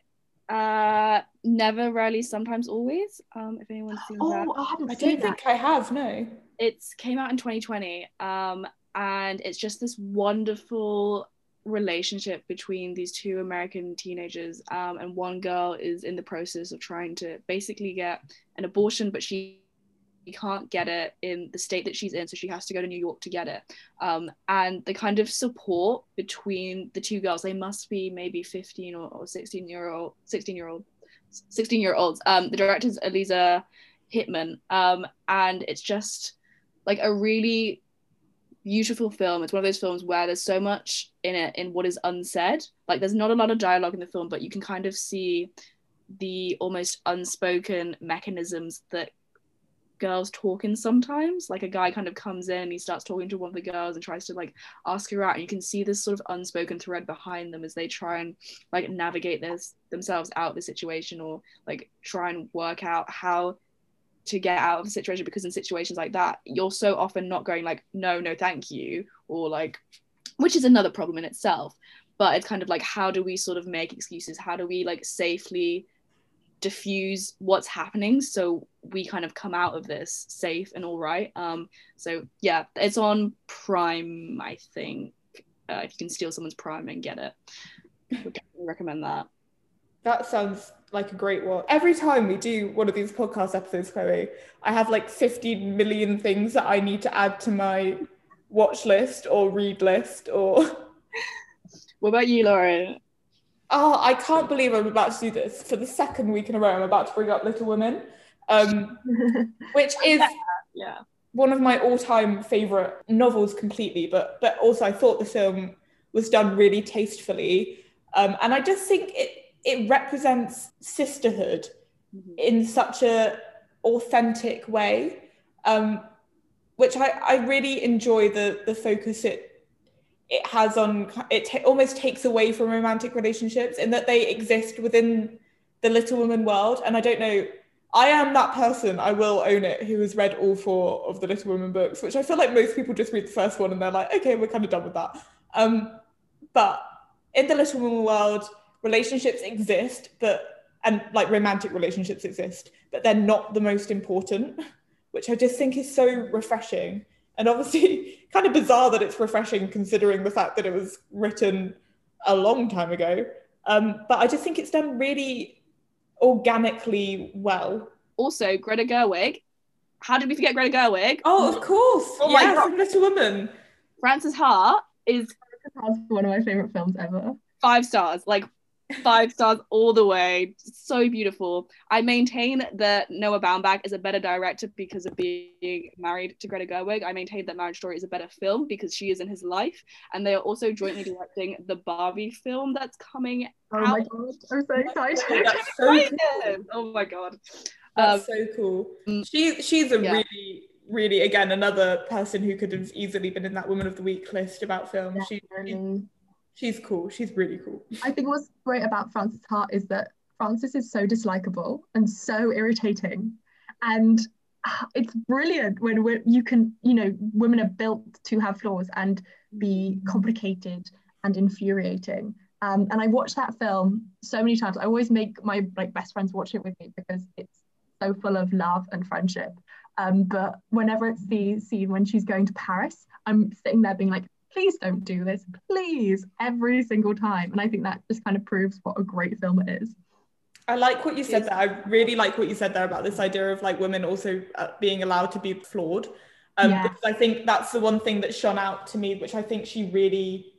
uh never, rarely, sometimes, always. Um, if anyone's seen that. Oh, I hadn't I seen don't that. think I have, no. it's came out in 2020 um and it's just this wonderful relationship between these two american teenagers um and one girl is in the process of trying to basically get an abortion but she can't get it in the state that she's in so she has to go to new york to get it um and the kind of support between the two girls they must be maybe 15 or, or 16 year old 16 year old 16 year olds um the director's eliza hittman um and it's just like a really beautiful film. It's one of those films where there's so much in it in what is unsaid. Like there's not a lot of dialogue in the film, but you can kind of see the almost unspoken mechanisms that girls talking sometimes. Like a guy kind of comes in, he starts talking to one of the girls and tries to like ask her out, and you can see this sort of unspoken thread behind them as they try and like navigate this themselves out of the situation or like try and work out how to get out of the situation because in situations like that you're so often not going like no no thank you or like which is another problem in itself but it's kind of like how do we sort of make excuses how do we like safely diffuse what's happening so we kind of come out of this safe and all right. Um so yeah it's on prime i think. Uh, if you can steal someone's prime and get it would definitely recommend that. That sounds like a great one. Every time we do one of these podcast episodes, Chloe, I have like 15 million things that I need to add to my watch list or read list or what about you lauren Oh, I can't believe I'm about to do this for the second week in a row. I'm about to bring up Little Women, um, which is Yeah. one of my all-time favorite novels completely but but also i thought the film was done really tastefully um, and i just think it it represents sisterhood Mhm. in such a authentic way um, which I, I really enjoy the the focus it it has on it ta- almost takes away from romantic relationships in that they exist within the little woman world and i don't know I am that person, I will own it, who has read all four of the Little Women books, which I feel like most people just read the first one and they're like, okay, we're kind of done with that. Um, but in the Little Women world, relationships exist, but and like romantic relationships exist, but they're not the most important, which I just think is so refreshing. And obviously, kind of bizarre that it's refreshing considering the fact that it was written a long time ago. Um, but I just think it's done really organically well. Also, Greta Gerwig. How did we forget Greta Gerwig? Oh, of course. Oh my yes, God. Little Woman. Frances Ha is That's one of my favorite films ever. five stars, like five stars all the way. So beautiful. I maintain that Noah Baumbach is a better director because of being married to Greta Gerwig. I maintain that Marriage Story is a better film because she is in his life, and they are also jointly directing the Barbie film that's coming out. Oh my god, I'm so excited. That's so cool. Oh my god. That's Um, so cool. mm, She she's a yeah. really really again another person who could have easily been in that Woman of the Week list about film. She, she Definitely. She's cool. She's really cool. I think what's great about Frances Ha is that Frances is so dislikable and so irritating. And ah, it's brilliant when we you can, you know, women are built to have flaws and be complicated and infuriating. Um, and I watched that film so many times. I always make my like best friends watch it with me because it's so full of love and friendship. Um, but whenever it's the scene when she's going to Paris, I'm sitting there being like, please don't do this, please, every single time. And I think that just kind of proves what a great film it is. I like what you said Yes. there. I really like what you said there about this idea of like women also uh, being allowed to be flawed. Um, Yeah. Because I think that's the one thing that shone out to me, which I think she really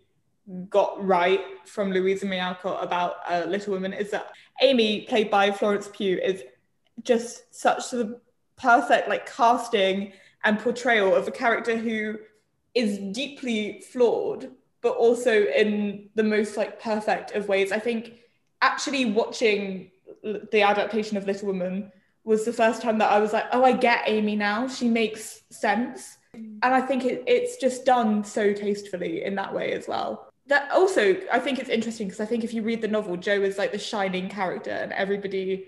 got right from Louisa May Alcott about uh, Little Women, is that Amy, played by Florence Pugh, is just such the perfect like casting and portrayal of a character who is deeply flawed, but also in the most like perfect of ways. I think actually watching the adaptation of Little Woman was the first time that I was like, oh, I get Amy now. She makes sense. And I think it, it's just done so tastefully in that way as well. That also, I think it's interesting because I think if you read the novel, Jo is like the shining character and everybody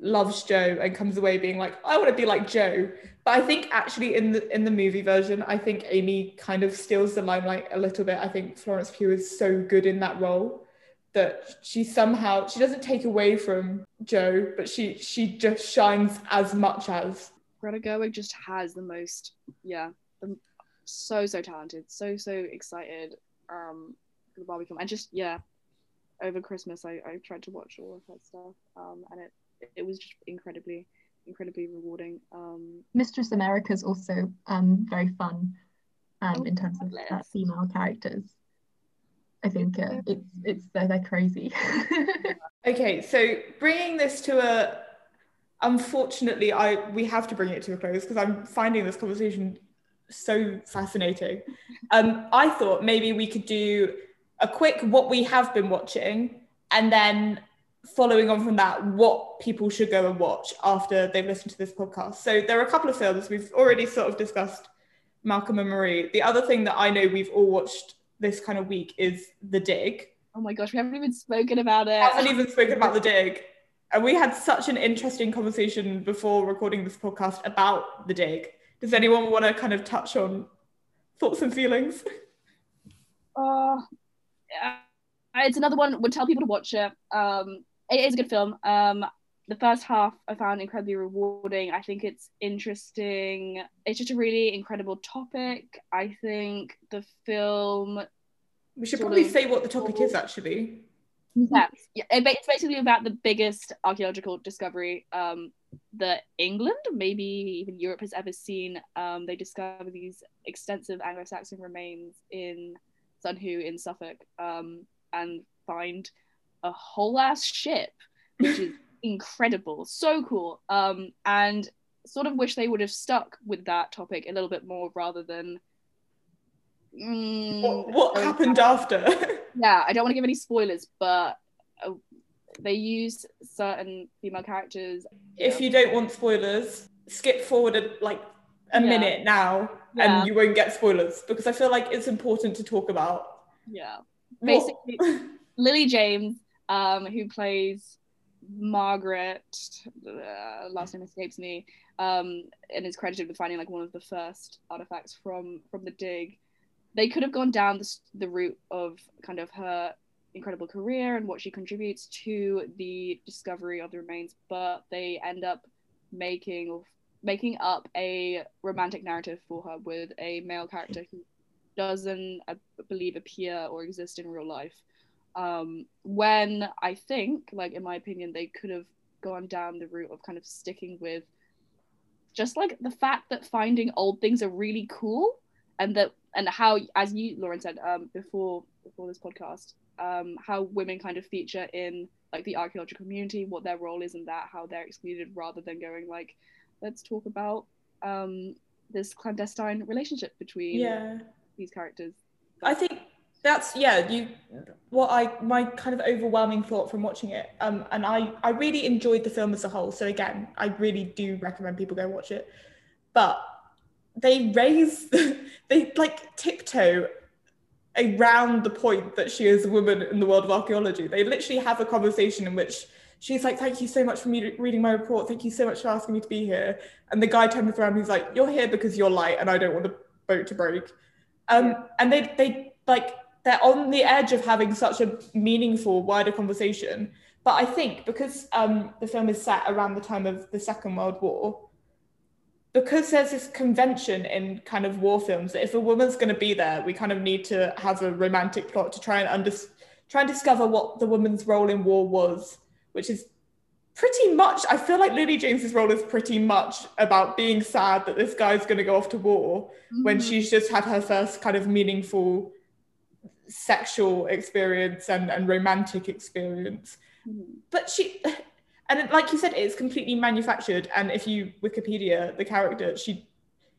loves Jo and comes away being like, I want to be like Jo. But I think actually in the in the movie version, I think Amy kind of steals the limelight a little bit. I think Florence Pugh is so good in that role that she somehow she doesn't take away from Jo, but she she just shines as much as. Greta Gerwig just has the most, yeah, the, so so talented, so so excited um for the Barbie film, and just yeah, over Christmas I, I tried to watch all of that stuff, um, and it it was just incredibly incredibly rewarding. Um, Mistress America is also um, very fun um, Oh, in terms of uh, female characters. I think uh, it's it's they're, they're crazy. Okay, so bringing this to a unfortunately I we have to bring it to a close because I'm finding this conversation so fascinating. Um, I thought maybe we could do a quick what we have been watching and then following on from that, what people should go and watch after they've listened to this podcast. So there are a couple of films we've already sort of discussed Malcolm and Marie. The other thing that I know we've all watched this kind of week is The Dig. oh my gosh, we haven't even spoken about it. haven't even spoken about the dig. And we had such an interesting conversation before recording this podcast about the dig. Does anyone want to kind of touch on thoughts and feelings? Oh, yeah. it's another one. Would tell people to watch it. Um, it is a good film. Um, the first half I found incredibly rewarding. I think it's interesting. It's just a really incredible topic. I think the film We should probably of- say what the topic is actually. yeah, yeah, it's basically about the biggest archaeological discovery um, that England, maybe even Europe, has ever seen. Um, they discover these extensive Anglo-Saxon remains in Sutton Hoo in Suffolk um, and find a whole ass ship, which is incredible, so cool. Um, and sort of wish they would have stuck with that topic a little bit more rather than. Mm, What, what happened after? yeah, I don't want to give any spoilers, but uh, they use certain female characters. if you don't want spoilers, skip forward a, like a Yeah. minute now, Yeah. and you won't get spoilers because I feel like it's important to talk about. yeah, Basically- Lily James, um, who plays Margaret, uh, last name escapes me, um, and is credited with finding like one of the first artifacts from from the dig. They could have gone down the, the route of kind of her incredible career and what she contributes to the discovery of the remains, but they end up making making up a romantic narrative for her with a male character who doesn't, I believe, appear or exist in real life. Um, when I think, like in my opinion, they could have gone down the route of kind of sticking with just like the fact that finding old things are really cool, and that and how, as you Lauren said um, before before this podcast, um, how women kind of feature in like the archaeological community, what their role is in that, how they're excluded, rather than going like, let's talk about um, this clandestine relationship between yeah, these characters. I think that's yeah. You what I my kind of overwhelming thought from watching it. Um, and I I really enjoyed the film as a whole. So again, I really do recommend people go watch it. But they raise they like tiptoe around the point that she is a woman in the world of archaeology. They literally have a conversation in which she's like, "Thank you so much for me reading my report. Thank you so much for asking me to be here." And the guy turns around, and he's like, "You're here because you're light, and I don't want the boat to break." Um, and they they like they're on the edge of having such a meaningful, wider conversation. But I think because um, the film is set around the time of the Second World War, because there's this convention in kind of war films that if a woman's going to be there, we kind of need to have a romantic plot to try and under, try and discover what the woman's role in war was, which is pretty much. I feel like Lily James's role is pretty much about being sad that this guy's going to go off to war when Mhm. she's just had her first kind of meaningful sexual experience and, and romantic experience. Mhm. but she and like you said it's completely manufactured. And if you wikipedia the character she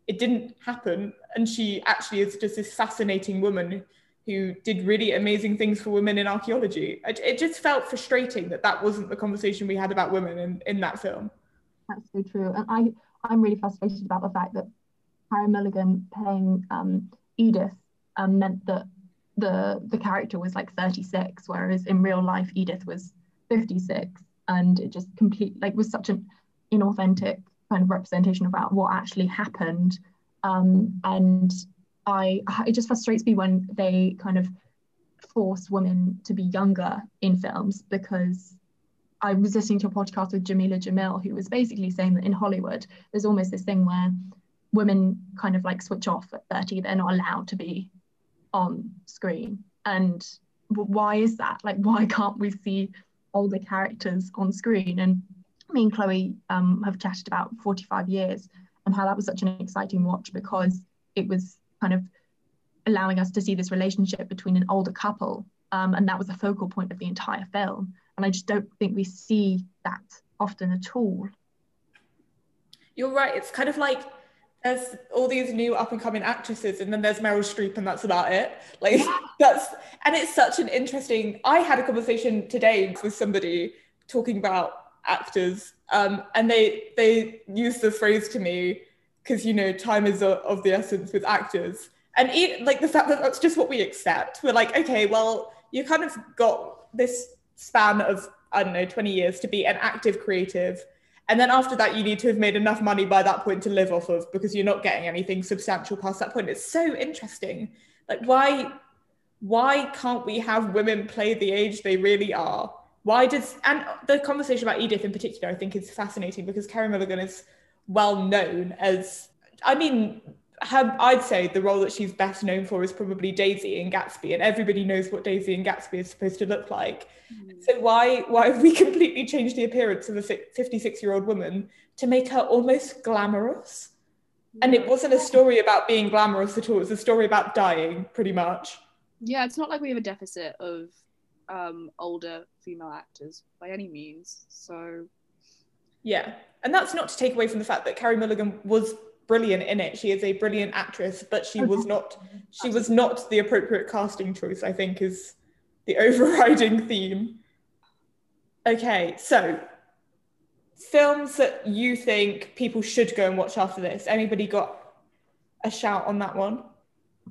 it didn't happen. And she actually is just this fascinating woman who did really amazing things for women in archaeology. It, it just felt frustrating that that wasn't the conversation we had about women in, in that film. That's so true. And I, I'm really frustrated about the fact that Carey Mulligan playing um, Edith um, meant that the the character was like 36, whereas in real life Edith was 56, and it just complete like was such an inauthentic kind of representation about what actually happened. Um, and I, it just frustrates me when they kind of force women to be younger in films because I was listening to a podcast with Jameela Jamil, who was basically saying that in Hollywood, there's almost this thing where women kind of like switch off at 30, they're not allowed to be on screen. And why is that? Like, why can't we see older characters on screen? And me and Chloe um, have chatted about 45 years and how that was such an exciting watch because it was kind of allowing us to see this relationship between an older couple. Um, and that was the focal point of the entire film. And I just don't think we see that often at all. You're right. It's kind of like there's all these new up and coming actresses, and then there's Meryl Streep, and that's about it. Like that's and it's such an interesting. I had a conversation today with somebody talking about actors, um, and they they used the phrase to me because you know time is of the essence with actors, and it, like the fact that that's just what we accept. We're like, okay, well, you kind of got this span of I don't know 20 years to be an active creative and then after that, you need to have made enough money by that point to live off of because you're not getting anything substantial past that point. It's so interesting. Like, why, why can't we have women play the age they really are? Why does and the conversation about Edith in particular, I think, is fascinating because Carey Mulligan is well known as. I mean, her, I'd say the role that she's best known for is probably Daisy in Gatsby, and everybody knows what Daisy in Gatsby is supposed to look like. So why why have we completely changed the appearance of a 56 year old woman to make her almost glamorous? And it wasn't a story about being glamorous at all. It was a story about dying, pretty much. yeah, it's not like we have a deficit of um, older female actors by any means. So Yeah, and that's not to take away from the fact that Carey Mulligan was brilliant in it. She is a brilliant actress, but she was not she was not the appropriate casting choice, I think is the overriding theme. Okay, so films that you think people should go and watch after this. Anybody got a shout on that one?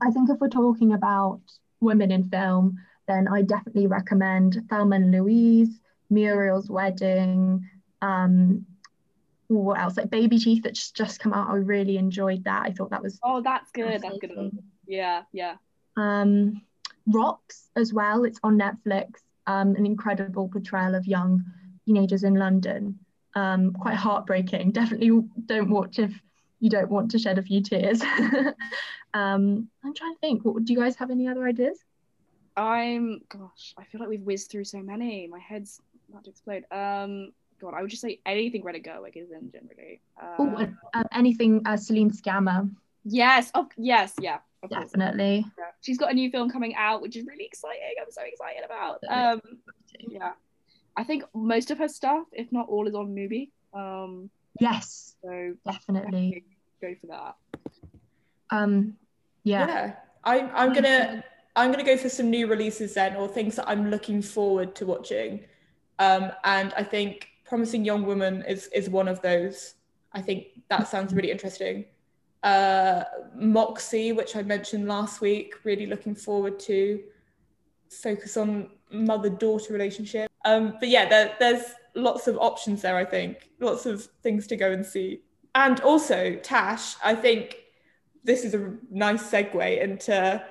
I think if we're talking about women in film, then I definitely recommend Thelma and Louise, Muriel's Wedding, um, what else? Like Baby Teeth that's just come out. I really enjoyed that. I thought that was oh, that's good. That's good. Yeah, yeah. Um, Rocks as well. It's on Netflix. Um, an incredible portrayal of young teenagers in London. Um, quite heartbreaking. Definitely don't watch if you don't want to shed a few tears. um, I'm trying to think. What do you guys have any other ideas? I'm gosh, I feel like we've whizzed through so many. My head's about to explode. Um, God, I would just say anything Greta Gerwig is in generally. Oh, Uh, and, uh, anything uh, Celine Sciamma, yes, oh yes, yeah, of definitely. Yeah. She's got a new film coming out, which is really exciting. I'm so excited about. Um, yeah, I think most of her stuff, if not all, is on Mubi. Um, Yes, so definitely. go for that. Um, yeah. Yeah. I'm I'm gonna I'm gonna go for some new releases then or things that I'm looking forward to watching. Um, and I think Promising Young Woman is is one of those. I think that sounds really interesting. Uh, Moxie, which I mentioned last week, really looking forward to. Focus on mother-daughter relationship. Um, but yeah, there, there's lots of options there. I think lots of things to go and see. And also, Tash, I think this is a nice segue into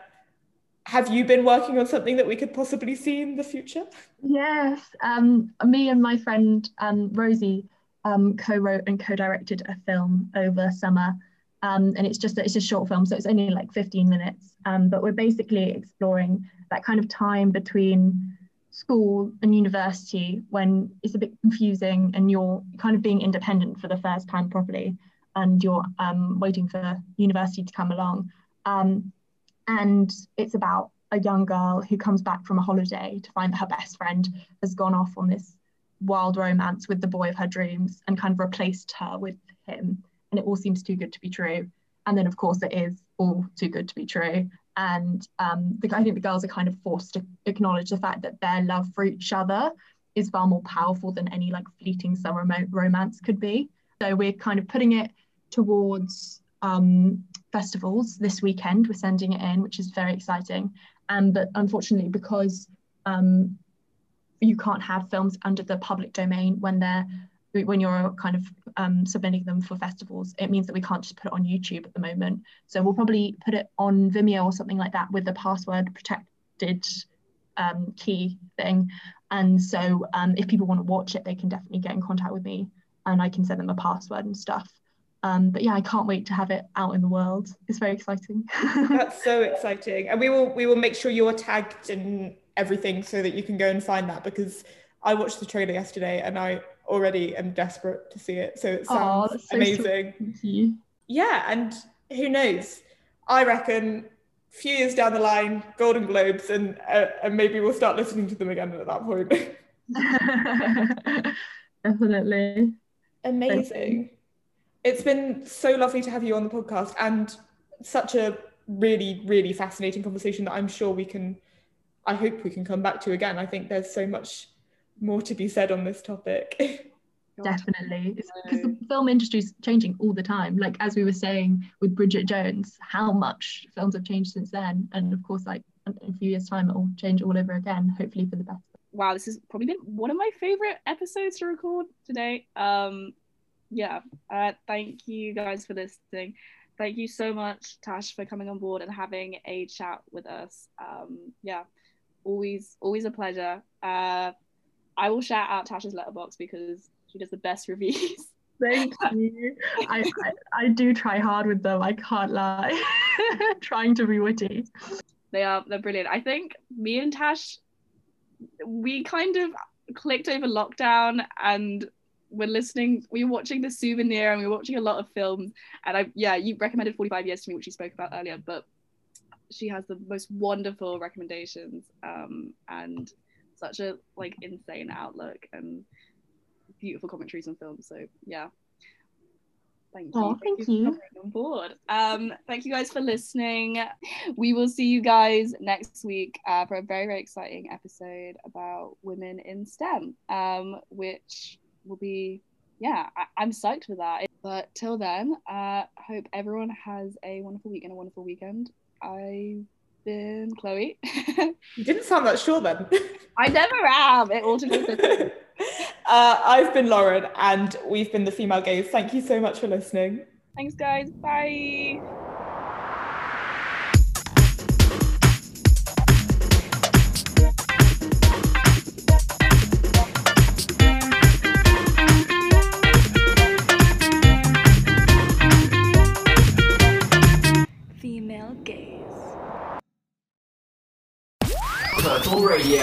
have you been working on something that we could possibly see in the future? Yes, um, me and my friend um, Rosie um, co-wrote and co-directed a film over summer, um, and it's just it's a short film, so it's only like 15 minutes. Um, but we're basically exploring that kind of time between school and university when it's a bit confusing and you're kind of being independent for the first time properly, and you're um, waiting for university to come along. Um, and it's about a young girl who comes back from a holiday to find that her best friend has gone off on this wild romance with the boy of her dreams and kind of replaced her with him. And it all seems too good to be true. And then, of course, it is all too good to be true. And um, the, I think the girls are kind of forced to acknowledge the fact that their love for each other is far more powerful than any like fleeting summer romance could be. So we're kind of putting it towards um, festivals this weekend. We're sending it in, which is very exciting. And but unfortunately, because um, you can't have films under the public domain when they're when you're kind of um, submitting them for festivals, it means that we can't just put it on YouTube at the moment. So we'll probably put it on Vimeo or something like that with the password protected um, key thing. And so um, if people want to watch it, they can definitely get in contact with me and I can send them a password and stuff. Um, but yeah, I can't wait to have it out in the world. It's very exciting. That's so exciting. And we will we will make sure you're tagged in everything so that you can go and find that because I watched the trailer yesterday and I already am desperate to see it. So it sounds that's so amazing. Yeah, and who knows? I reckon a few years down the line, Golden Globes, and uh, and maybe we'll start listening to them again at that point. Definitely. Amazing. It's been so lovely to have you on the podcast and such a really, really fascinating conversation that I'm sure we can, I hope we can come back to again. I think there's so much more to be said on this topic. Definitely. Because the film industry is changing all the time. Like as we were saying with Bridget Jones, how much films have changed since then. And of course, like in a few years' time, it'll change all over again, hopefully for the best. wow, this has probably been one of my favorite episodes to record today. Um, yeah, uh, thank you guys for listening. Thank you so much, Tash, for coming on board and having a chat with us. Um, yeah, always, always a pleasure. Uh, I will shout out Tash's Letterboxd because she does the best reviews. Thank you. I, I, I do try hard with them, I can't lie. Trying to be witty. They are they're brilliant. I think me and Tash, we kind of clicked over lockdown and we're listening, we were watching the souvenir and we were watching a lot of films. And I yeah, you recommended 45 years to me, which you spoke about earlier, but she has the most wonderful recommendations. Um, and such a like insane outlook and beautiful commentaries on films. So yeah. Thank you. Oh, thank for you. coming on board. Um, thank you guys for listening. We will see you guys next week uh, for a very, very exciting episode about women in STEM, um, which will be, yeah, I- I'm psyched for that. But till then, uh, hope everyone has a wonderful week and a wonderful weekend. I've been Chloe. You didn't sound that sure then. I never am. It all together. uh, I've been Lauren, and we've been the Female Gaze. Thank you so much for listening. Thanks, guys. Bye.